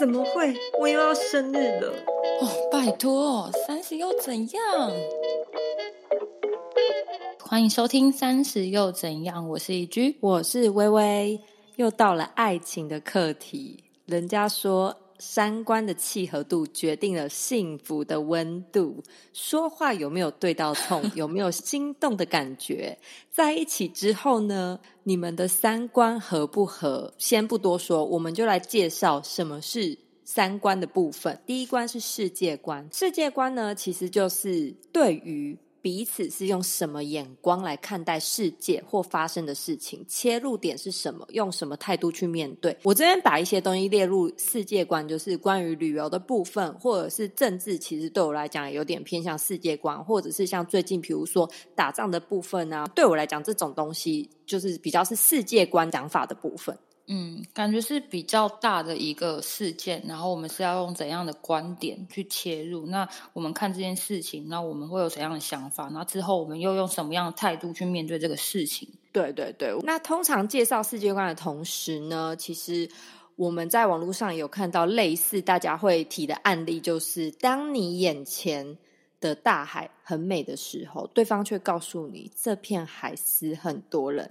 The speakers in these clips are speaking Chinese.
怎么会？我又要生日了！哦，拜托，三十又怎样？欢迎收听《三十又怎样》，我是一居，我是微微，又到了爱情的课题。人家说。三观的契合度决定了幸福的温度。说话有没有对到痛？有没有心动的感觉？在一起之后呢？你们的三观合不合？先不多说，我们就来介绍什么是三观的部分。第一关是世界观，世界观呢，其实就是对于。彼此是用什么眼光来看待世界或发生的事情？切入点是什么？用什么态度去面对？我这边把一些东西列入世界观，就是关于旅游的部分，或者是政治，其实对我来讲有点偏向世界观，或者是像最近比如说打仗的部分啊，对我来讲这种东西就是比较是世界观讲法的部分。嗯，感觉是比较大的一个事件，然后我们是要用怎样的观点去切入？那我们看这件事情，那我们会有怎样的想法？那之后我们又用什么样的态度去面对这个事情？对对对。那通常介绍世界观的同时呢，其实我们在网络上有看到类似大家会提的案例，就是当你眼前。的大海很美的时候，对方却告诉你这片海死很多人，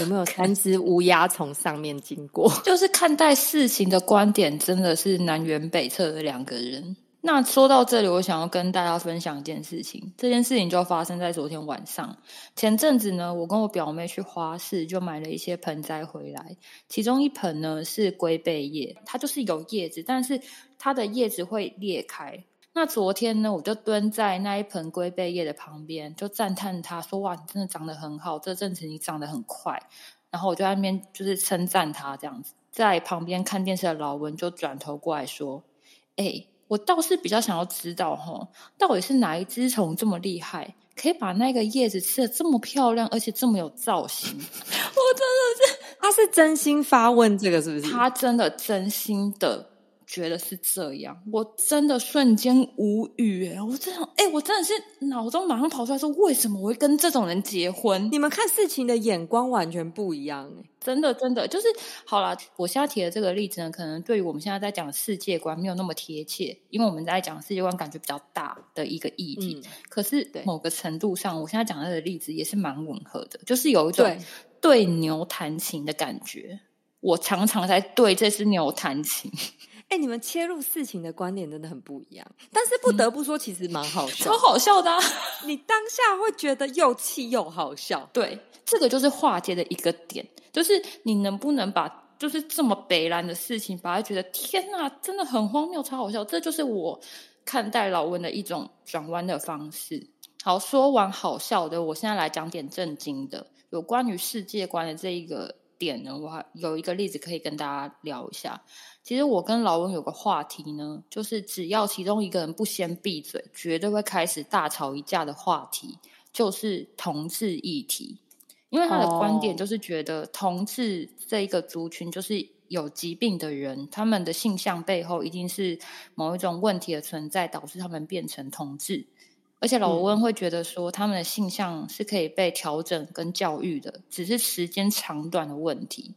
有没有 三只乌鸦从上面经过？就是看待事情的观点真的是南辕北辙的两个人。那说到这里，我想要跟大家分享一件事情，这件事情就发生在昨天晚上。前阵子呢，我跟我表妹去花市，就买了一些盆栽回来，其中一盆呢是龟背叶，它就是有叶子，但是它的叶子会裂开。那昨天呢，我就蹲在那一盆龟背叶的旁边，就赞叹它说：“哇，你真的长得很好，这阵子你长得很快。”然后我就在那边就是称赞它这样子，在旁边看电视的老文就转头过来说：“哎，我倒是比较想要知道哈，到底是哪一只虫这么厉害，可以把那个叶子吃的这么漂亮，而且这么有造型？” 我真的是，他是真心发问这个是不是？他真的真心的。觉得是这样，我真的瞬间无语哎！我真的哎，我真的是脑中马上跑出来说，为什么我会跟这种人结婚？你们看事情的眼光完全不一样哎！真的真的就是好了，我现在提的这个例子呢，可能对于我们现在在讲世界观没有那么贴切，因为我们在讲世界观感觉比较大的一个议题。可是某个程度上，我现在讲的例子也是蛮吻合的，就是有一种对牛弹琴的感觉。我常常在对这只牛弹琴。哎，你们切入事情的观点真的很不一样，但是不得不说，其实蛮好笑，超好笑的。你当下会觉得又气又好笑，对，这个就是化解的一个点，就是你能不能把就是这么北蓝的事情，把它觉得天哪，真的很荒谬，超好笑。这就是我看待老温的一种转弯的方式。好，说完好笑的，我现在来讲点正经的，有关于世界观的这一个点呢，我还有一个例子可以跟大家聊一下。其实我跟老温有个话题呢，就是只要其中一个人不先闭嘴，绝对会开始大吵一架的话题，就是同志议题。因为他的观点就是觉得同志这一个族群就是有疾病的人，他们的性向背后一定是某一种问题的存在，导致他们变成同志。而且老温会觉得说，他们的性向是可以被调整跟教育的，只是时间长短的问题。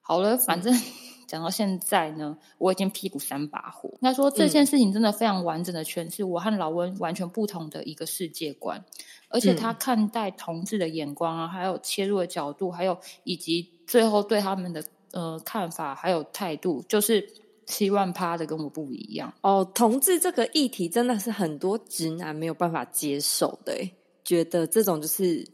好了，反正。讲到现在呢，我已经屁股三把火。他说这件事情真的非常完整的诠释我和老温完全不同的一个世界观，而且他看待同志的眼光啊，还有切入的角度，还有以及最后对他们的呃看法还有态度，就是七万趴的跟我不一样。哦，同志这个议题真的是很多直男没有办法接受的，觉得这种就是。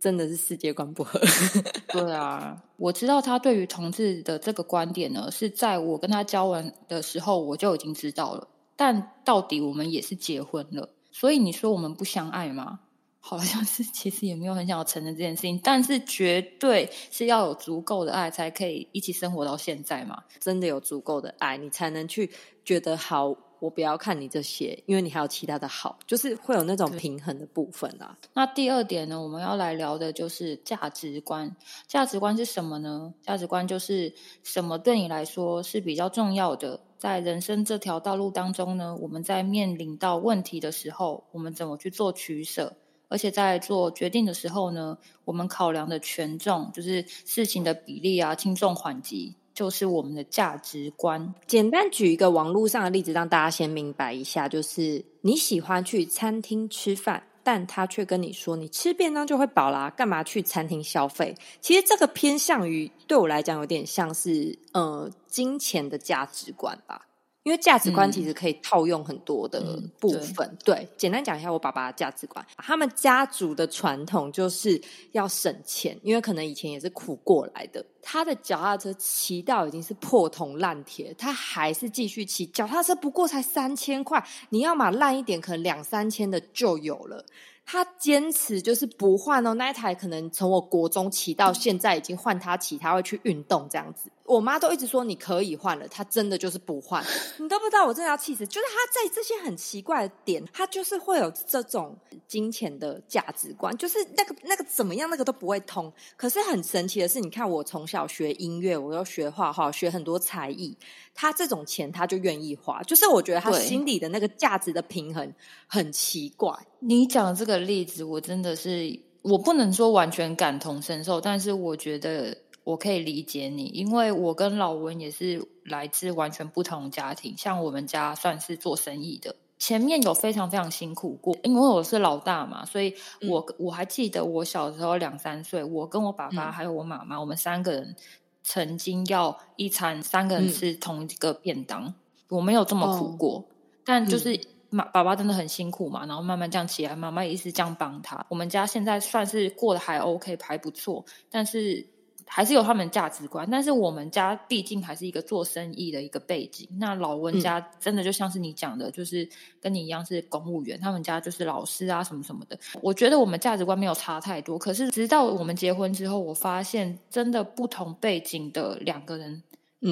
真的是世界观不合。对啊，我知道他对于同志的这个观点呢，是在我跟他交往的时候我就已经知道了。但到底我们也是结婚了，所以你说我们不相爱吗？好像 是，其实也没有很想要承认这件事情。但是绝对是要有足够的爱，才可以一起生活到现在嘛。真的有足够的爱，你才能去觉得好。我不要看你这些，因为你还有其他的好，就是会有那种平衡的部分啊。那第二点呢，我们要来聊的就是价值观。价值观是什么呢？价值观就是什么对你来说是比较重要的？在人生这条道路当中呢，我们在面临到问题的时候，我们怎么去做取舍？而且在做决定的时候呢，我们考量的权重，就是事情的比例啊，轻重缓急。就是我们的价值观。简单举一个网络上的例子，让大家先明白一下，就是你喜欢去餐厅吃饭。但他却跟你说，你吃便当就会饱啦，干嘛去餐厅消费？其实这个偏向于对我来讲，有点像是呃金钱的价值观吧。因为价值观其实可以套用很多的部分。对，简单讲一下我爸爸的价值观。他们家族的传统就是要省钱，因为可能以前也是苦过来的。他的脚踏车骑到已经是破铜烂铁，他还是继续骑。脚踏车不过才三千块，你要买烂一点，可能两三千的就有了。他坚持就是不换哦，那一台可能从我国中骑到现在已经换他骑，他会去运动这样子。我妈都一直说你可以换了，他真的就是不换。你都不知道我真的要气死，就是他在这些很奇怪的点，他就是会有这种金钱的价值观，就是那个那个怎么样那个都不会通。可是很神奇的是，你看我从小学音乐，我又学画画，学很多才艺，他这种钱他就愿意花，就是我觉得他心里的那个价值的平衡很奇怪。你讲这个例子，我真的是我不能说完全感同身受，但是我觉得。我可以理解你，因为我跟老文也是来自完全不同家庭。像我们家算是做生意的，前面有非常非常辛苦过。因为我是老大嘛，所以我我还记得我小时候两三岁，我跟我爸爸还有我妈妈，我们三个人曾经要一餐三个人吃同一个便当。我没有这么苦过，但就是妈爸爸真的很辛苦嘛，然后慢慢这样起来，妈妈也一直这样帮他。我们家现在算是过得还 OK，还不错，但是。还是有他们价值观，但是我们家毕竟还是一个做生意的一个背景。那老温家真的就像是你讲的，就是跟你一样是公务员，他们家就是老师啊什么什么的。我觉得我们价值观没有差太多，可是直到我们结婚之后，我发现真的不同背景的两个人。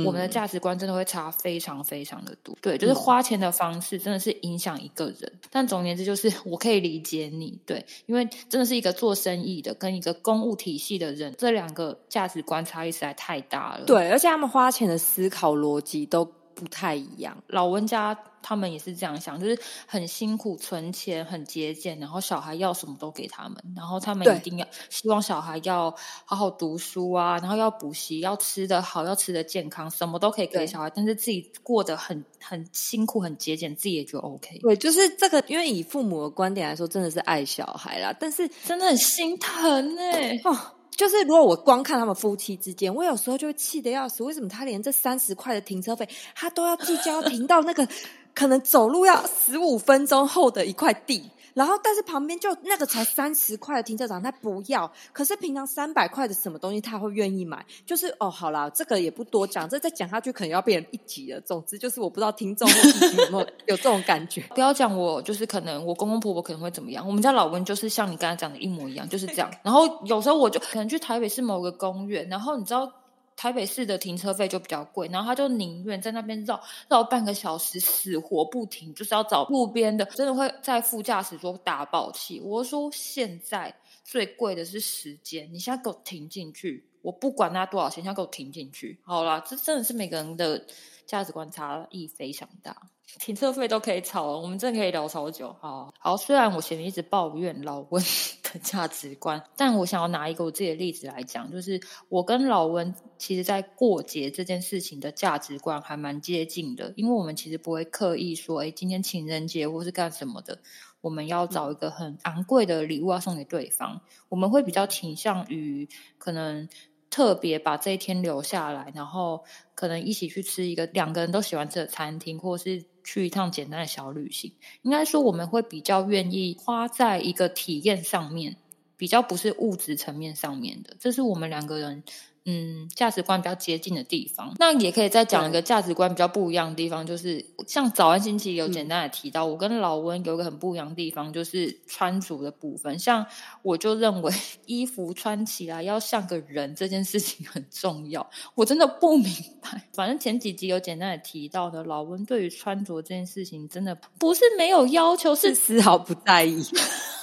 我们的价值观真的会差非常非常的多，对，就是花钱的方式真的是影响一个人。但总而言之，就是我可以理解你，对，因为真的是一个做生意的跟一个公务体系的人，这两个价值观差异实在太大了。对，而且他们花钱的思考逻辑都不太一样。老温家。他们也是这样想，就是很辛苦存钱，很节俭，然后小孩要什么都给他们，然后他们一定要希望小孩要好好读书啊，然后要补习，要吃的好，要吃的健康，什么都可以给小孩，但是自己过得很很辛苦，很节俭，自己也就 OK。对，就是这个，因为以父母的观点来说，真的是爱小孩啦，但是真的很心疼哎哦。就是如果我光看他们夫妻之间，我有时候就会气得要死。为什么他连这三十块的停车费，他都要计较停到那个？可能走路要十五分钟后的一块地，然后但是旁边就那个才三十块的停车场，他不要。可是平常三百块的什么东西他会愿意买？就是哦，好啦，这个也不多讲，这再讲下去可能要变成一集了。总之就是我不知道听众有没有有这种感觉。不要讲我，就是可能我公公婆婆可能会怎么样。我们家老温就是像你刚才讲的一模一样，就是这样。然后有时候我就可能去台北市某个公园，然后你知道。台北市的停车费就比较贵，然后他就宁愿在那边绕绕半个小时，死活不停，就是要找路边的，真的会在副驾驶座打爆气。我说现在最贵的是时间，你现在给我停进去，我不管他多少钱，现在给我停进去。好啦，这真的是每个人的价值观差异非常大。停车费都可以吵，我们真的可以聊超久。好好，虽然我前面一直抱怨老温 的价值观，但我想要拿一个我自己的例子来讲，就是我跟老温其实，在过节这件事情的价值观还蛮接近的，因为我们其实不会刻意说，哎，今天情人节或是干什么的，我们要找一个很昂贵的礼物要送给对方，我们会比较倾向于可能。特别把这一天留下来，然后可能一起去吃一个两个人都喜欢吃的餐厅，或者是去一趟简单的小旅行。应该说，我们会比较愿意花在一个体验上面，比较不是物质层面上面的。这是我们两个人。嗯，价值观比较接近的地方，那也可以再讲一个价值观比较不一样的地方，就是像早安星期有简单的提到，我跟老温有个很不一样的地方，就是穿着的部分。像我就认为 衣服穿起来要像个人这件事情很重要，我真的不明白。反正前几集有简单的提到的，老温对于穿着这件事情真的不是没有要求，是丝毫不在意。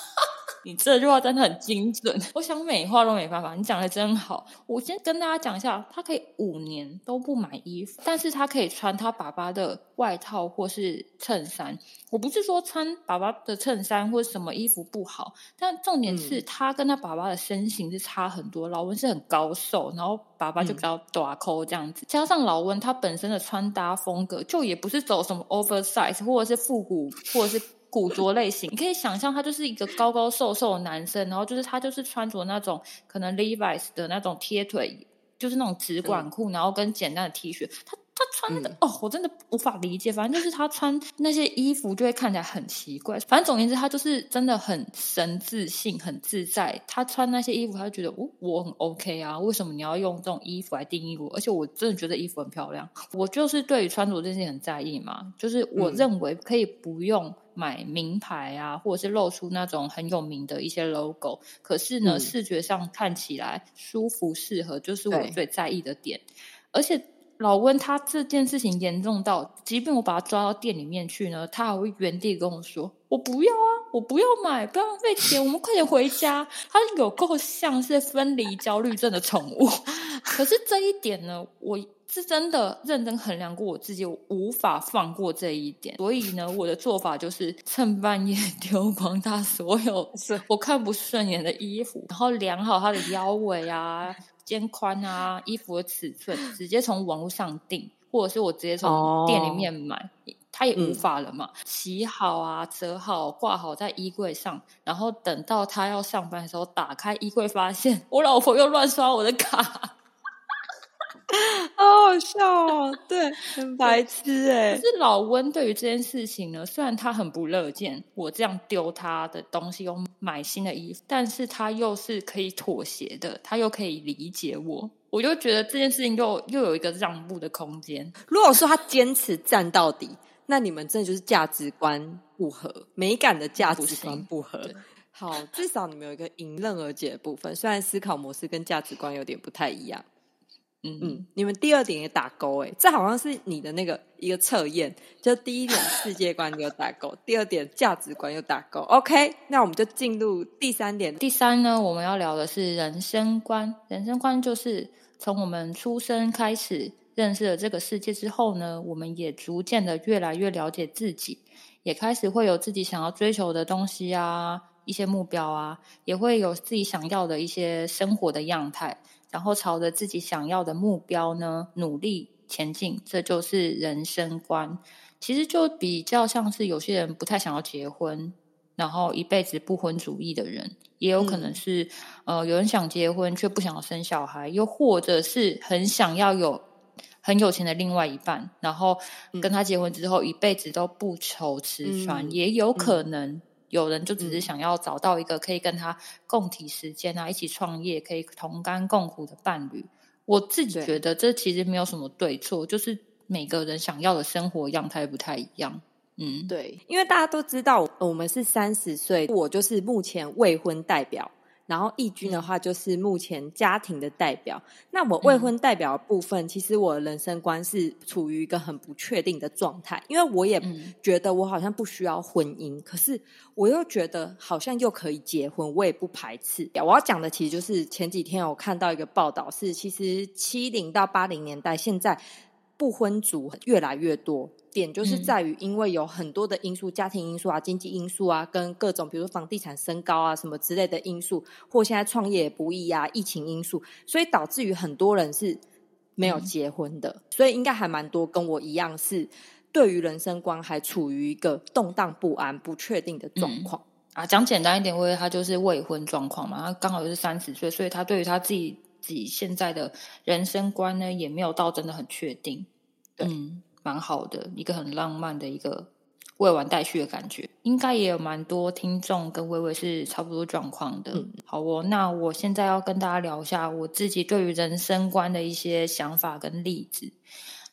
你这句话真的很精准，我想美化都没办法。你讲的真好。我先跟大家讲一下，他可以五年都不买衣服，但是他可以穿他爸爸的外套或是衬衫。我不是说穿爸爸的衬衫或什么衣服不好，但重点是他跟他爸爸的身形是差很多。老温是很高瘦，然后爸爸就比较短扣这样子。加上老温他本身的穿搭风格，就也不是走什么 oversize 或者是复古或者是。古着类型，你可以想象他就是一个高高瘦瘦的男生，然后就是他就是穿着那种可能 Levi's 的那种贴腿，就是那种直管裤，然后跟简单的 T 恤。他他穿的哦，我真的无法理解。反正就是他穿那些衣服就会看起来很奇怪。反正总言之，他就是真的很神自信、很自在。他穿那些衣服，他就觉得哦，我很 OK 啊。为什么你要用这种衣服来定义我？而且我真的觉得衣服很漂亮。我就是对于穿着这件事很在意嘛。就是我认为可以不用。买名牌啊，或者是露出那种很有名的一些 logo，可是呢，视觉上看起来舒服适合，就是我最在意的点。而且老温他这件事情严重到，即便我把他抓到店里面去呢，他还会原地跟我说：“我不要啊，我不要买，不要浪费钱，我们快点回家。”他有够像是分离焦虑症的宠物。可是这一点呢，我。是真的认真衡量过我自己，我无法放过这一点。所以呢，我的做法就是趁半夜丢光他所有我看不顺眼的衣服，然后量好他的腰围啊、肩宽啊、衣服的尺寸，直接从网络上订，或者是我直接从店里面买，他也无法了嘛。洗好啊、折好、挂好在衣柜上，然后等到他要上班的时候，打开衣柜，发现我老婆又乱刷我的卡。好好笑哦，对，很白痴哎。是老温对于这件事情呢，虽然他很不乐见我这样丢他的东西，又买新的衣服，但是他又是可以妥协的，他又可以理解我，我就觉得这件事情又又有一个让步的空间。如果说他坚持站到底，那你们真的就是价值观不合，美感的价值观不合。好，至少你们有一个迎刃而解的部分，虽然思考模式跟价值观有点不太一样。嗯嗯，你们第二点也打勾哎，这好像是你的那个一个测验，就第一点世界观有打勾，第二点价值观有打勾。OK，那我们就进入第三点。第三呢，我们要聊的是人生观。人生观就是从我们出生开始认识了这个世界之后呢，我们也逐渐的越来越了解自己，也开始会有自己想要追求的东西啊，一些目标啊，也会有自己想要的一些生活的样态。然后朝着自己想要的目标呢努力前进，这就是人生观。其实就比较像是有些人不太想要结婚，然后一辈子不婚主义的人，也有可能是呃有人想结婚却不想要生小孩，又或者是很想要有很有钱的另外一半，然后跟他结婚之后一辈子都不愁吃穿，也有可能。有人就只是想要找到一个可以跟他共体时间啊，一起创业，可以同甘共苦的伴侣。我自己觉得这其实没有什么对错，就是每个人想要的生活样态不太一样。嗯，对，因为大家都知道我们是三十岁，我就是目前未婚代表。然后义军的话就是目前家庭的代表。那我未婚代表部分，其实我的人生观是处于一个很不确定的状态，因为我也觉得我好像不需要婚姻，可是我又觉得好像又可以结婚，我也不排斥。我要讲的其实就是前几天我看到一个报道，是其实七零到八零年代现在不婚族越来越多。点就是在于，因为有很多的因素，家庭因素啊、经济因素啊，跟各种比如房地产升高啊什么之类的因素，或现在创业不易啊、疫情因素，所以导致于很多人是没有结婚的。所以应该还蛮多跟我一样，是对于人生观还处于一个动荡不安、不确定的状况啊。讲简单一点，因为他就是未婚状况嘛，他刚好又是三十岁，所以他对于他自己自己现在的人生观呢，也没有到真的很确定。嗯。蛮好的，一个很浪漫的一个未完待续的感觉，应该也有蛮多听众跟微微是差不多状况的。好哦，那我现在要跟大家聊一下我自己对于人生观的一些想法跟例子。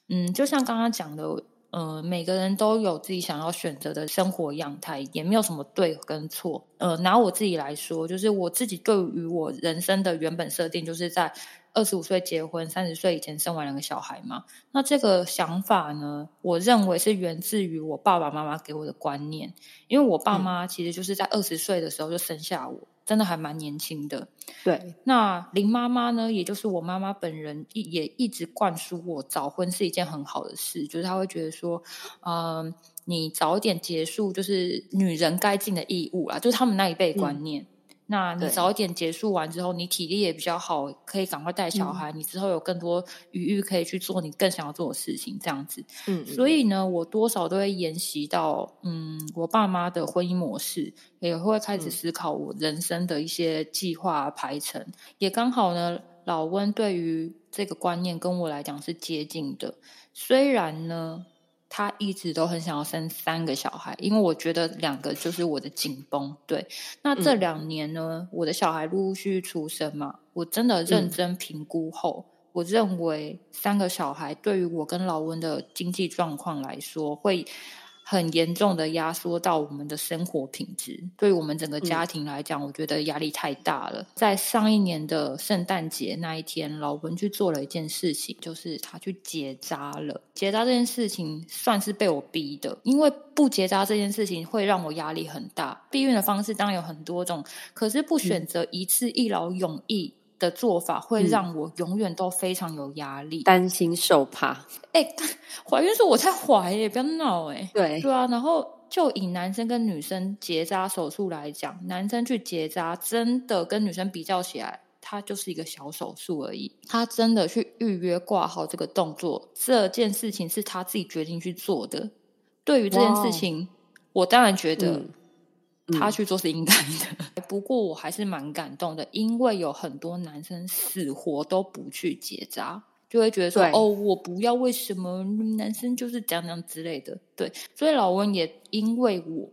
嗯，就像刚刚讲的，呃，每个人都有自己想要选择的生活样态，也没有什么对跟错。呃，拿我自己来说，就是我自己对于我人生的原本设定，就是在。二十五岁结婚，三十岁以前生完两个小孩嘛。那这个想法呢，我认为是源自于我爸爸妈妈给我的观念，因为我爸妈其实就是在二十岁的时候就生下我。真的还蛮年轻的，对。那林妈妈呢，也就是我妈妈本人，一也一直灌输我早婚是一件很好的事，就是她会觉得说，嗯，你早一点结束，就是女人该尽的义务啦，就是他们那一辈观念。那你早一点结束完之后，你体力也比较好，可以赶快带小孩。你之后有更多余裕可以去做你更想要做的事情，这样子。嗯，所以呢，我多少都会沿袭到，嗯，我爸妈的婚姻模式，也会开始思考我人生的一些计划排程。也刚好呢，老温对于这个观念跟我来讲是接近的，虽然呢。他一直都很想要生三个小孩，因为我觉得两个就是我的紧绷。对，那这两年呢，我的小孩陆陆续续出生嘛，我真的认真评估后，我认为三个小孩对于我跟老温的经济状况来说会。很严重的压缩到我们的生活品质，对于我们整个家庭来讲，我觉得压力太大了。在上一年的圣诞节那一天，老文去做了一件事情，就是他去结扎了。结扎这件事情算是被我逼的，因为不结扎这件事情会让我压力很大。避孕的方式当然有很多种，可是不选择一次一劳永逸。的做法会让我永远都非常有压力，担心受怕。哎，怀孕时我在怀耶，不要闹哎。对对啊，然后就以男生跟女生结扎手术来讲，男生去结扎真的跟女生比较起来，他就是一个小手术而已。他真的去预约挂号这个动作，这件事情是他自己决定去做的。对于这件事情，我当然觉得。他去做是应该的，不过我还是蛮感动的，因为有很多男生死活都不去结扎，就会觉得说：“哦，我不要，为什么男生就是这样这样之类的？”对，所以老温也因为我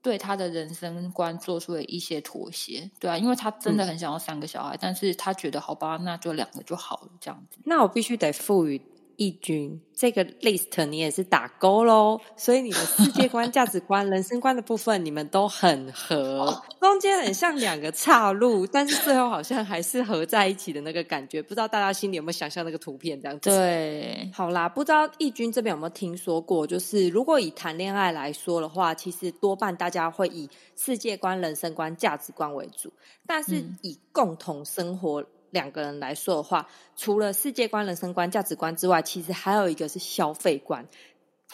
对他的人生观做出了一些妥协，对啊，因为他真的很想要三个小孩，但是他觉得好吧，那就两个就好了，这样子。那我必须得赋予。义军这个 list 你也是打勾喽，所以你的世界观、价值观、人生观的部分你们都很合，中间很像两个岔路，但是最后好像还是合在一起的那个感觉。不知道大家心里有没有想象那个图片这样子？对，好啦，不知道义军这边有没有听说过，就是如果以谈恋爱来说的话，其实多半大家会以世界观、人生观、价值观为主，但是以共同生活。两个人来说的话，除了世界观、人生观、价值观之外，其实还有一个是消费观。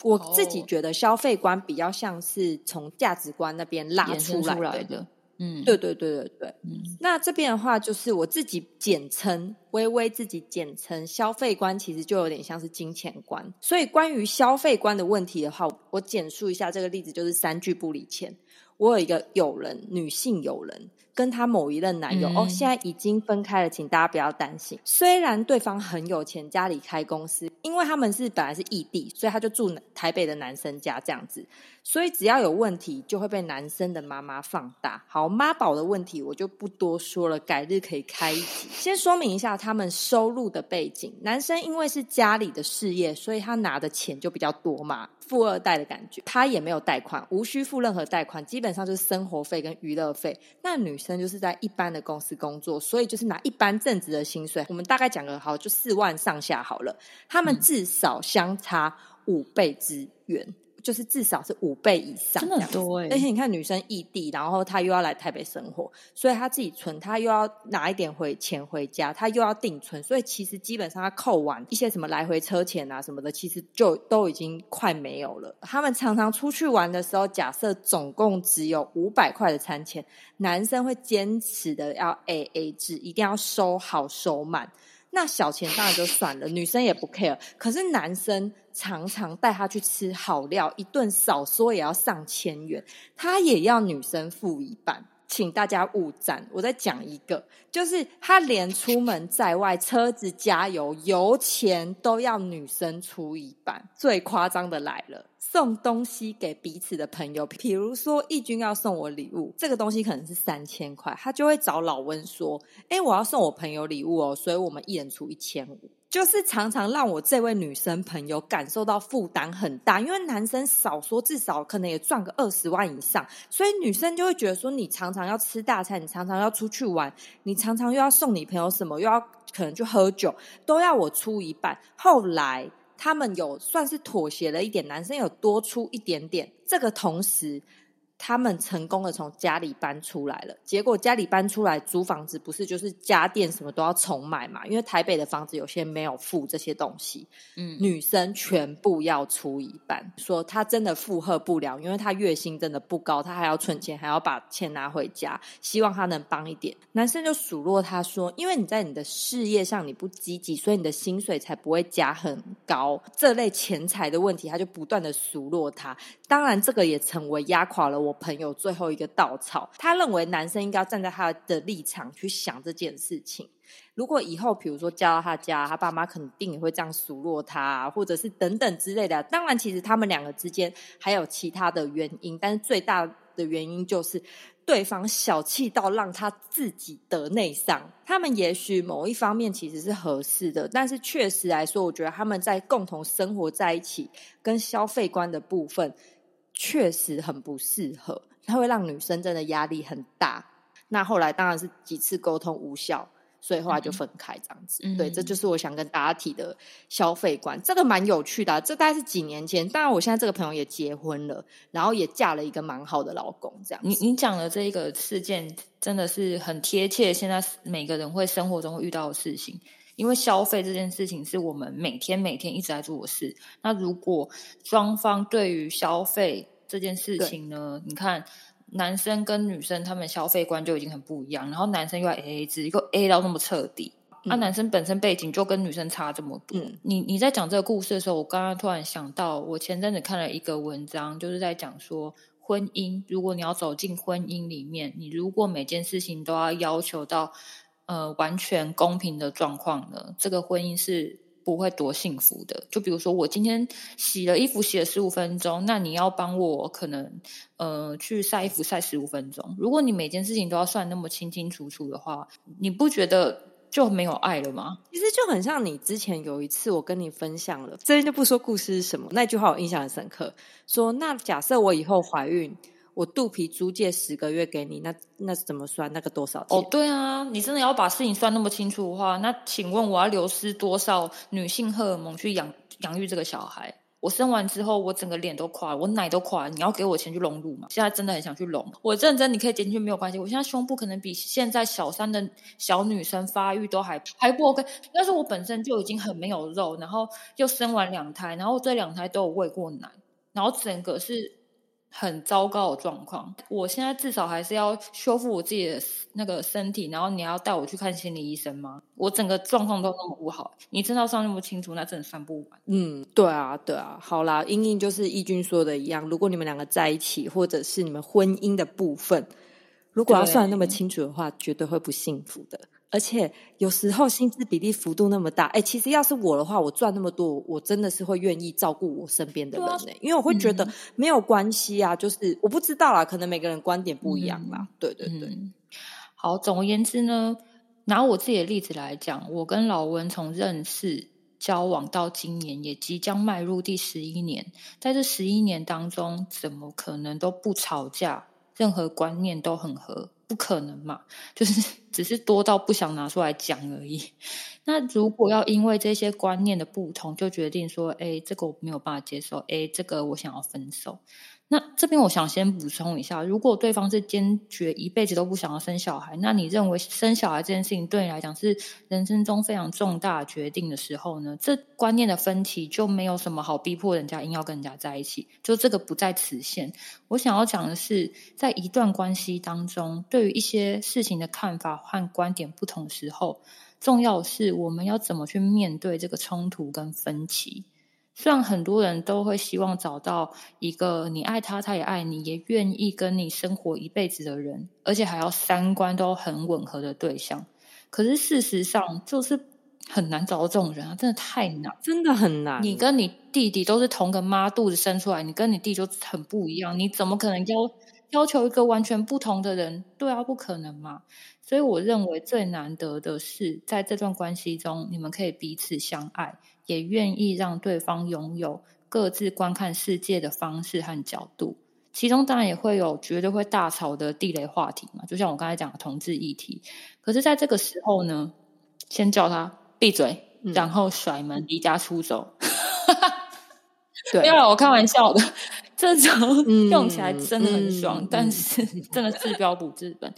我自己觉得消费观比较像是从价值观那边拉出来的。嗯，对对对对对。嗯，那这边的话，就是我自己简称，微微自己简称消费观，其实就有点像是金钱观。所以关于消费观的问题的话，我简述一下这个例子，就是三句不离钱。我有一个友人，女性友人。跟她某一任男友哦，现在已经分开了，请大家不要担心。虽然对方很有钱，家里开公司，因为他们是本来是异地，所以他就住台北的男生家这样子。所以只要有问题，就会被男生的妈妈放大。好，妈宝的问题我就不多说了，改日可以开一集。先说明一下他们收入的背景。男生因为是家里的事业，所以他拿的钱就比较多嘛，富二代的感觉。他也没有贷款，无需付任何贷款，基本上就是生活费跟娱乐费。那女生就是在一般的公司工作，所以就是拿一般正职的薪水。我们大概讲个好，就四万上下好了。他们至少相差五倍之远。就是至少是五倍以上，真的很多哎！而且你看，女生异地，然后她又要来台北生活，所以她自己存，她又要拿一点回钱回家，她又要定存，所以其实基本上她扣完一些什么来回车钱啊什么的，其实就都已经快没有了。他们常常出去玩的时候，假设总共只有五百块的餐钱，男生会坚持的要 A A 制，一定要收好收满。那小钱当然就算了，女生也不 care。可是男生常常带她去吃好料，一顿少说也要上千元，他也要女生付一半。请大家勿赞。我再讲一个，就是他连出门在外，车子加油油钱都要女生出一半。最夸张的来了。送东西给彼此的朋友，比如说义军要送我礼物，这个东西可能是三千块，他就会找老温说：“哎，我要送我朋友礼物哦，所以我们一人出一千五。”就是常常让我这位女生朋友感受到负担很大，因为男生少说至少可能也赚个二十万以上，所以女生就会觉得说：“你常常要吃大餐，你常常要出去玩，你常常又要送你朋友什么，又要。”可能去喝酒，都要我出一半。后来他们有算是妥协了一点，男生有多出一点点。这个同时。他们成功的从家里搬出来了，结果家里搬出来租房子，不是就是家电什么都要重买嘛？因为台北的房子有些没有付这些东西，嗯，女生全部要出一半，说她真的负荷不了，因为她月薪真的不高，她还要存钱，还要把钱拿回家，希望他能帮一点。男生就数落他说：“因为你在你的事业上你不积极，所以你的薪水才不会加很高。”这类钱财的问题，他就不断的数落他。当然，这个也成为压垮了我。朋友最后一个稻草，他认为男生应该要站在他的立场去想这件事情。如果以后，比如说嫁到他家，他爸妈肯定也会这样数落他，或者是等等之类的。当然，其实他们两个之间还有其他的原因，但是最大的原因就是对方小气到让他自己得内伤。他们也许某一方面其实是合适的，但是确实来说，我觉得他们在共同生活在一起跟消费观的部分。确实很不适合，它会让女生真的压力很大。那后来当然是几次沟通无效，所以后来就分开这样子。对，这就是我想跟大家提的消费观，这个蛮有趣的。这大概是几年前，当然我现在这个朋友也结婚了，然后也嫁了一个蛮好的老公。这样，你你讲的这一个事件真的是很贴切，现在每个人会生活中会遇到的事情。因为消费这件事情是我们每天每天一直在做的事。那如果双方对于消费这件事情呢，你看男生跟女生他们消费观就已经很不一样，然后男生又要 A A 制，又 A 到那么彻底，那男生本身背景就跟女生差这么多。你你在讲这个故事的时候，我刚刚突然想到，我前阵子看了一个文章，就是在讲说婚姻，如果你要走进婚姻里面，你如果每件事情都要要求到。呃，完全公平的状况呢，这个婚姻是不会多幸福的。就比如说，我今天洗了衣服，洗了十五分钟，那你要帮我可能呃去晒衣服晒十五分钟。如果你每件事情都要算那么清清楚楚的话，你不觉得就没有爱了吗？其实就很像你之前有一次我跟你分享了，这边就不说故事是什么，那句话我印象很深刻。说那假设我以后怀孕。我肚皮租借十个月给你，那那怎么算？那个多少钱？哦，对啊，你真的要把事情算那么清楚的话，那请问我要流失多少女性荷尔蒙去养养育这个小孩？我生完之后，我整个脸都垮了，我奶都垮了，你要给我钱去隆乳吗？现在真的很想去隆。我认真，你可以减去没有关系。我现在胸部可能比现在小三的小女生发育都还还不 OK，但是我本身就已经很没有肉，然后又生完两胎，然后这两胎都有喂过奶，然后整个是。很糟糕的状况，我现在至少还是要修复我自己的那个身体，然后你要带我去看心理医生吗？我整个状况都那么不好，你真的算那么清楚，那真的算不完。嗯，对啊，对啊，好啦，英英就是义军说的一样，如果你们两个在一起，或者是你们婚姻的部分，如果要算那么清楚的话，绝对会不幸福的。而且有时候薪资比例幅度那么大，哎，其实要是我的话，我赚那么多，我真的是会愿意照顾我身边的人呢，因为我会觉得没有关系啊，就是我不知道啦，可能每个人观点不一样啦。对对对，好，总而言之呢，拿我自己的例子来讲，我跟老温从认识交往到今年，也即将迈入第十一年，在这十一年当中，怎么可能都不吵架，任何观念都很合。不可能嘛？就是 只是多到不想拿出来讲而已。那如果要因为这些观念的不同，就决定说，哎，这个我没有办法接受，哎，这个我想要分手。那这边我想先补充一下，如果对方是坚决一辈子都不想要生小孩，那你认为生小孩这件事情对你来讲是人生中非常重大决定的时候呢？这观念的分歧就没有什么好逼迫人家硬要跟人家在一起，就这个不在此限。我想要讲的是，在一段关系当中，对于一些事情的看法和观点不同时候，重要是我们要怎么去面对这个冲突跟分歧。虽然很多人都会希望找到一个你爱他，他也爱你，也愿意跟你生活一辈子的人，而且还要三观都很吻合的对象，可是事实上就是很难找到这种人啊，真的太难，真的很难。你跟你弟弟都是同个妈肚子生出来，你跟你弟就很不一样，你怎么可能要要求一个完全不同的人？对啊，不可能嘛。所以我认为最难得的是，在这段关系中，你们可以彼此相爱。也愿意让对方拥有各自观看世界的方式和角度，其中当然也会有绝对会大吵的地雷话题嘛，就像我刚才讲的同志议题。可是，在这个时候呢，先叫他闭嘴，嗯然后甩门离家出走。对没有，我开玩笑的。这招嗯用起来真的很爽，嗯但是真的治标不治本。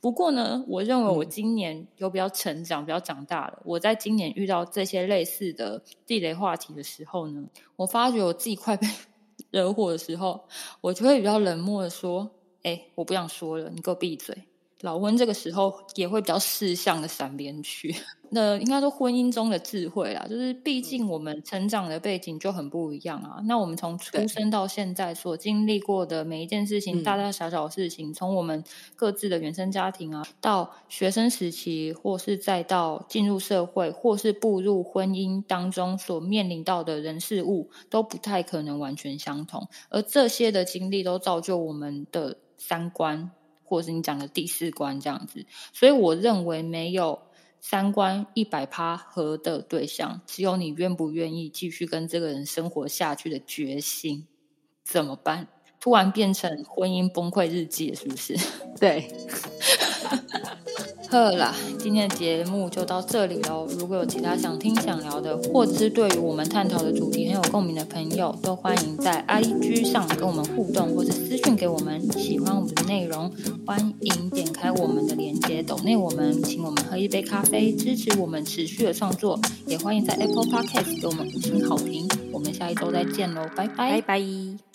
不过呢，我认为我嗯今年有比较成长，比较长大了。我在今年遇到这些类似的地雷话题的时候呢，我发觉我自己快被 惹火的时候，我就会比较冷漠的说：“哎、我不想说了，你给我闭嘴。”老温这个时候也会比较识相的闪边去。那应该说婚姻中的智慧啦，就是毕竟我们成长的背景就很不一样啊。那我们从出生到现在所经历过的每一件事情，嗯大大小小的事情，从我们各自的原生家庭啊，到学生时期，或是再到进入社会，或是步入婚姻当中所面临到的人事物，都不太可能完全相同。而这些的经历都造就我们的三观，或是你讲的第四关这样子。所以我认为没有三观一百趴合的对象，只有你愿不愿意继续跟这个人生活下去的决心。怎么办？突然变成婚姻崩溃日记，是不是？对，呵啦，今天的节目就到这里喽。如果有其他想听、想聊的，或者是对于我们探讨的主题很有共鸣的朋友，都欢迎在 IG 上跟我们互动，或是私讯给我们。喜欢我们的内容，欢迎点开我们的链接，抖内我们，请我们喝一杯咖啡，支持我们持续的创作。也欢迎在 Apple Podcast 给我们五星好评。我们下一周再见喽，拜拜拜拜。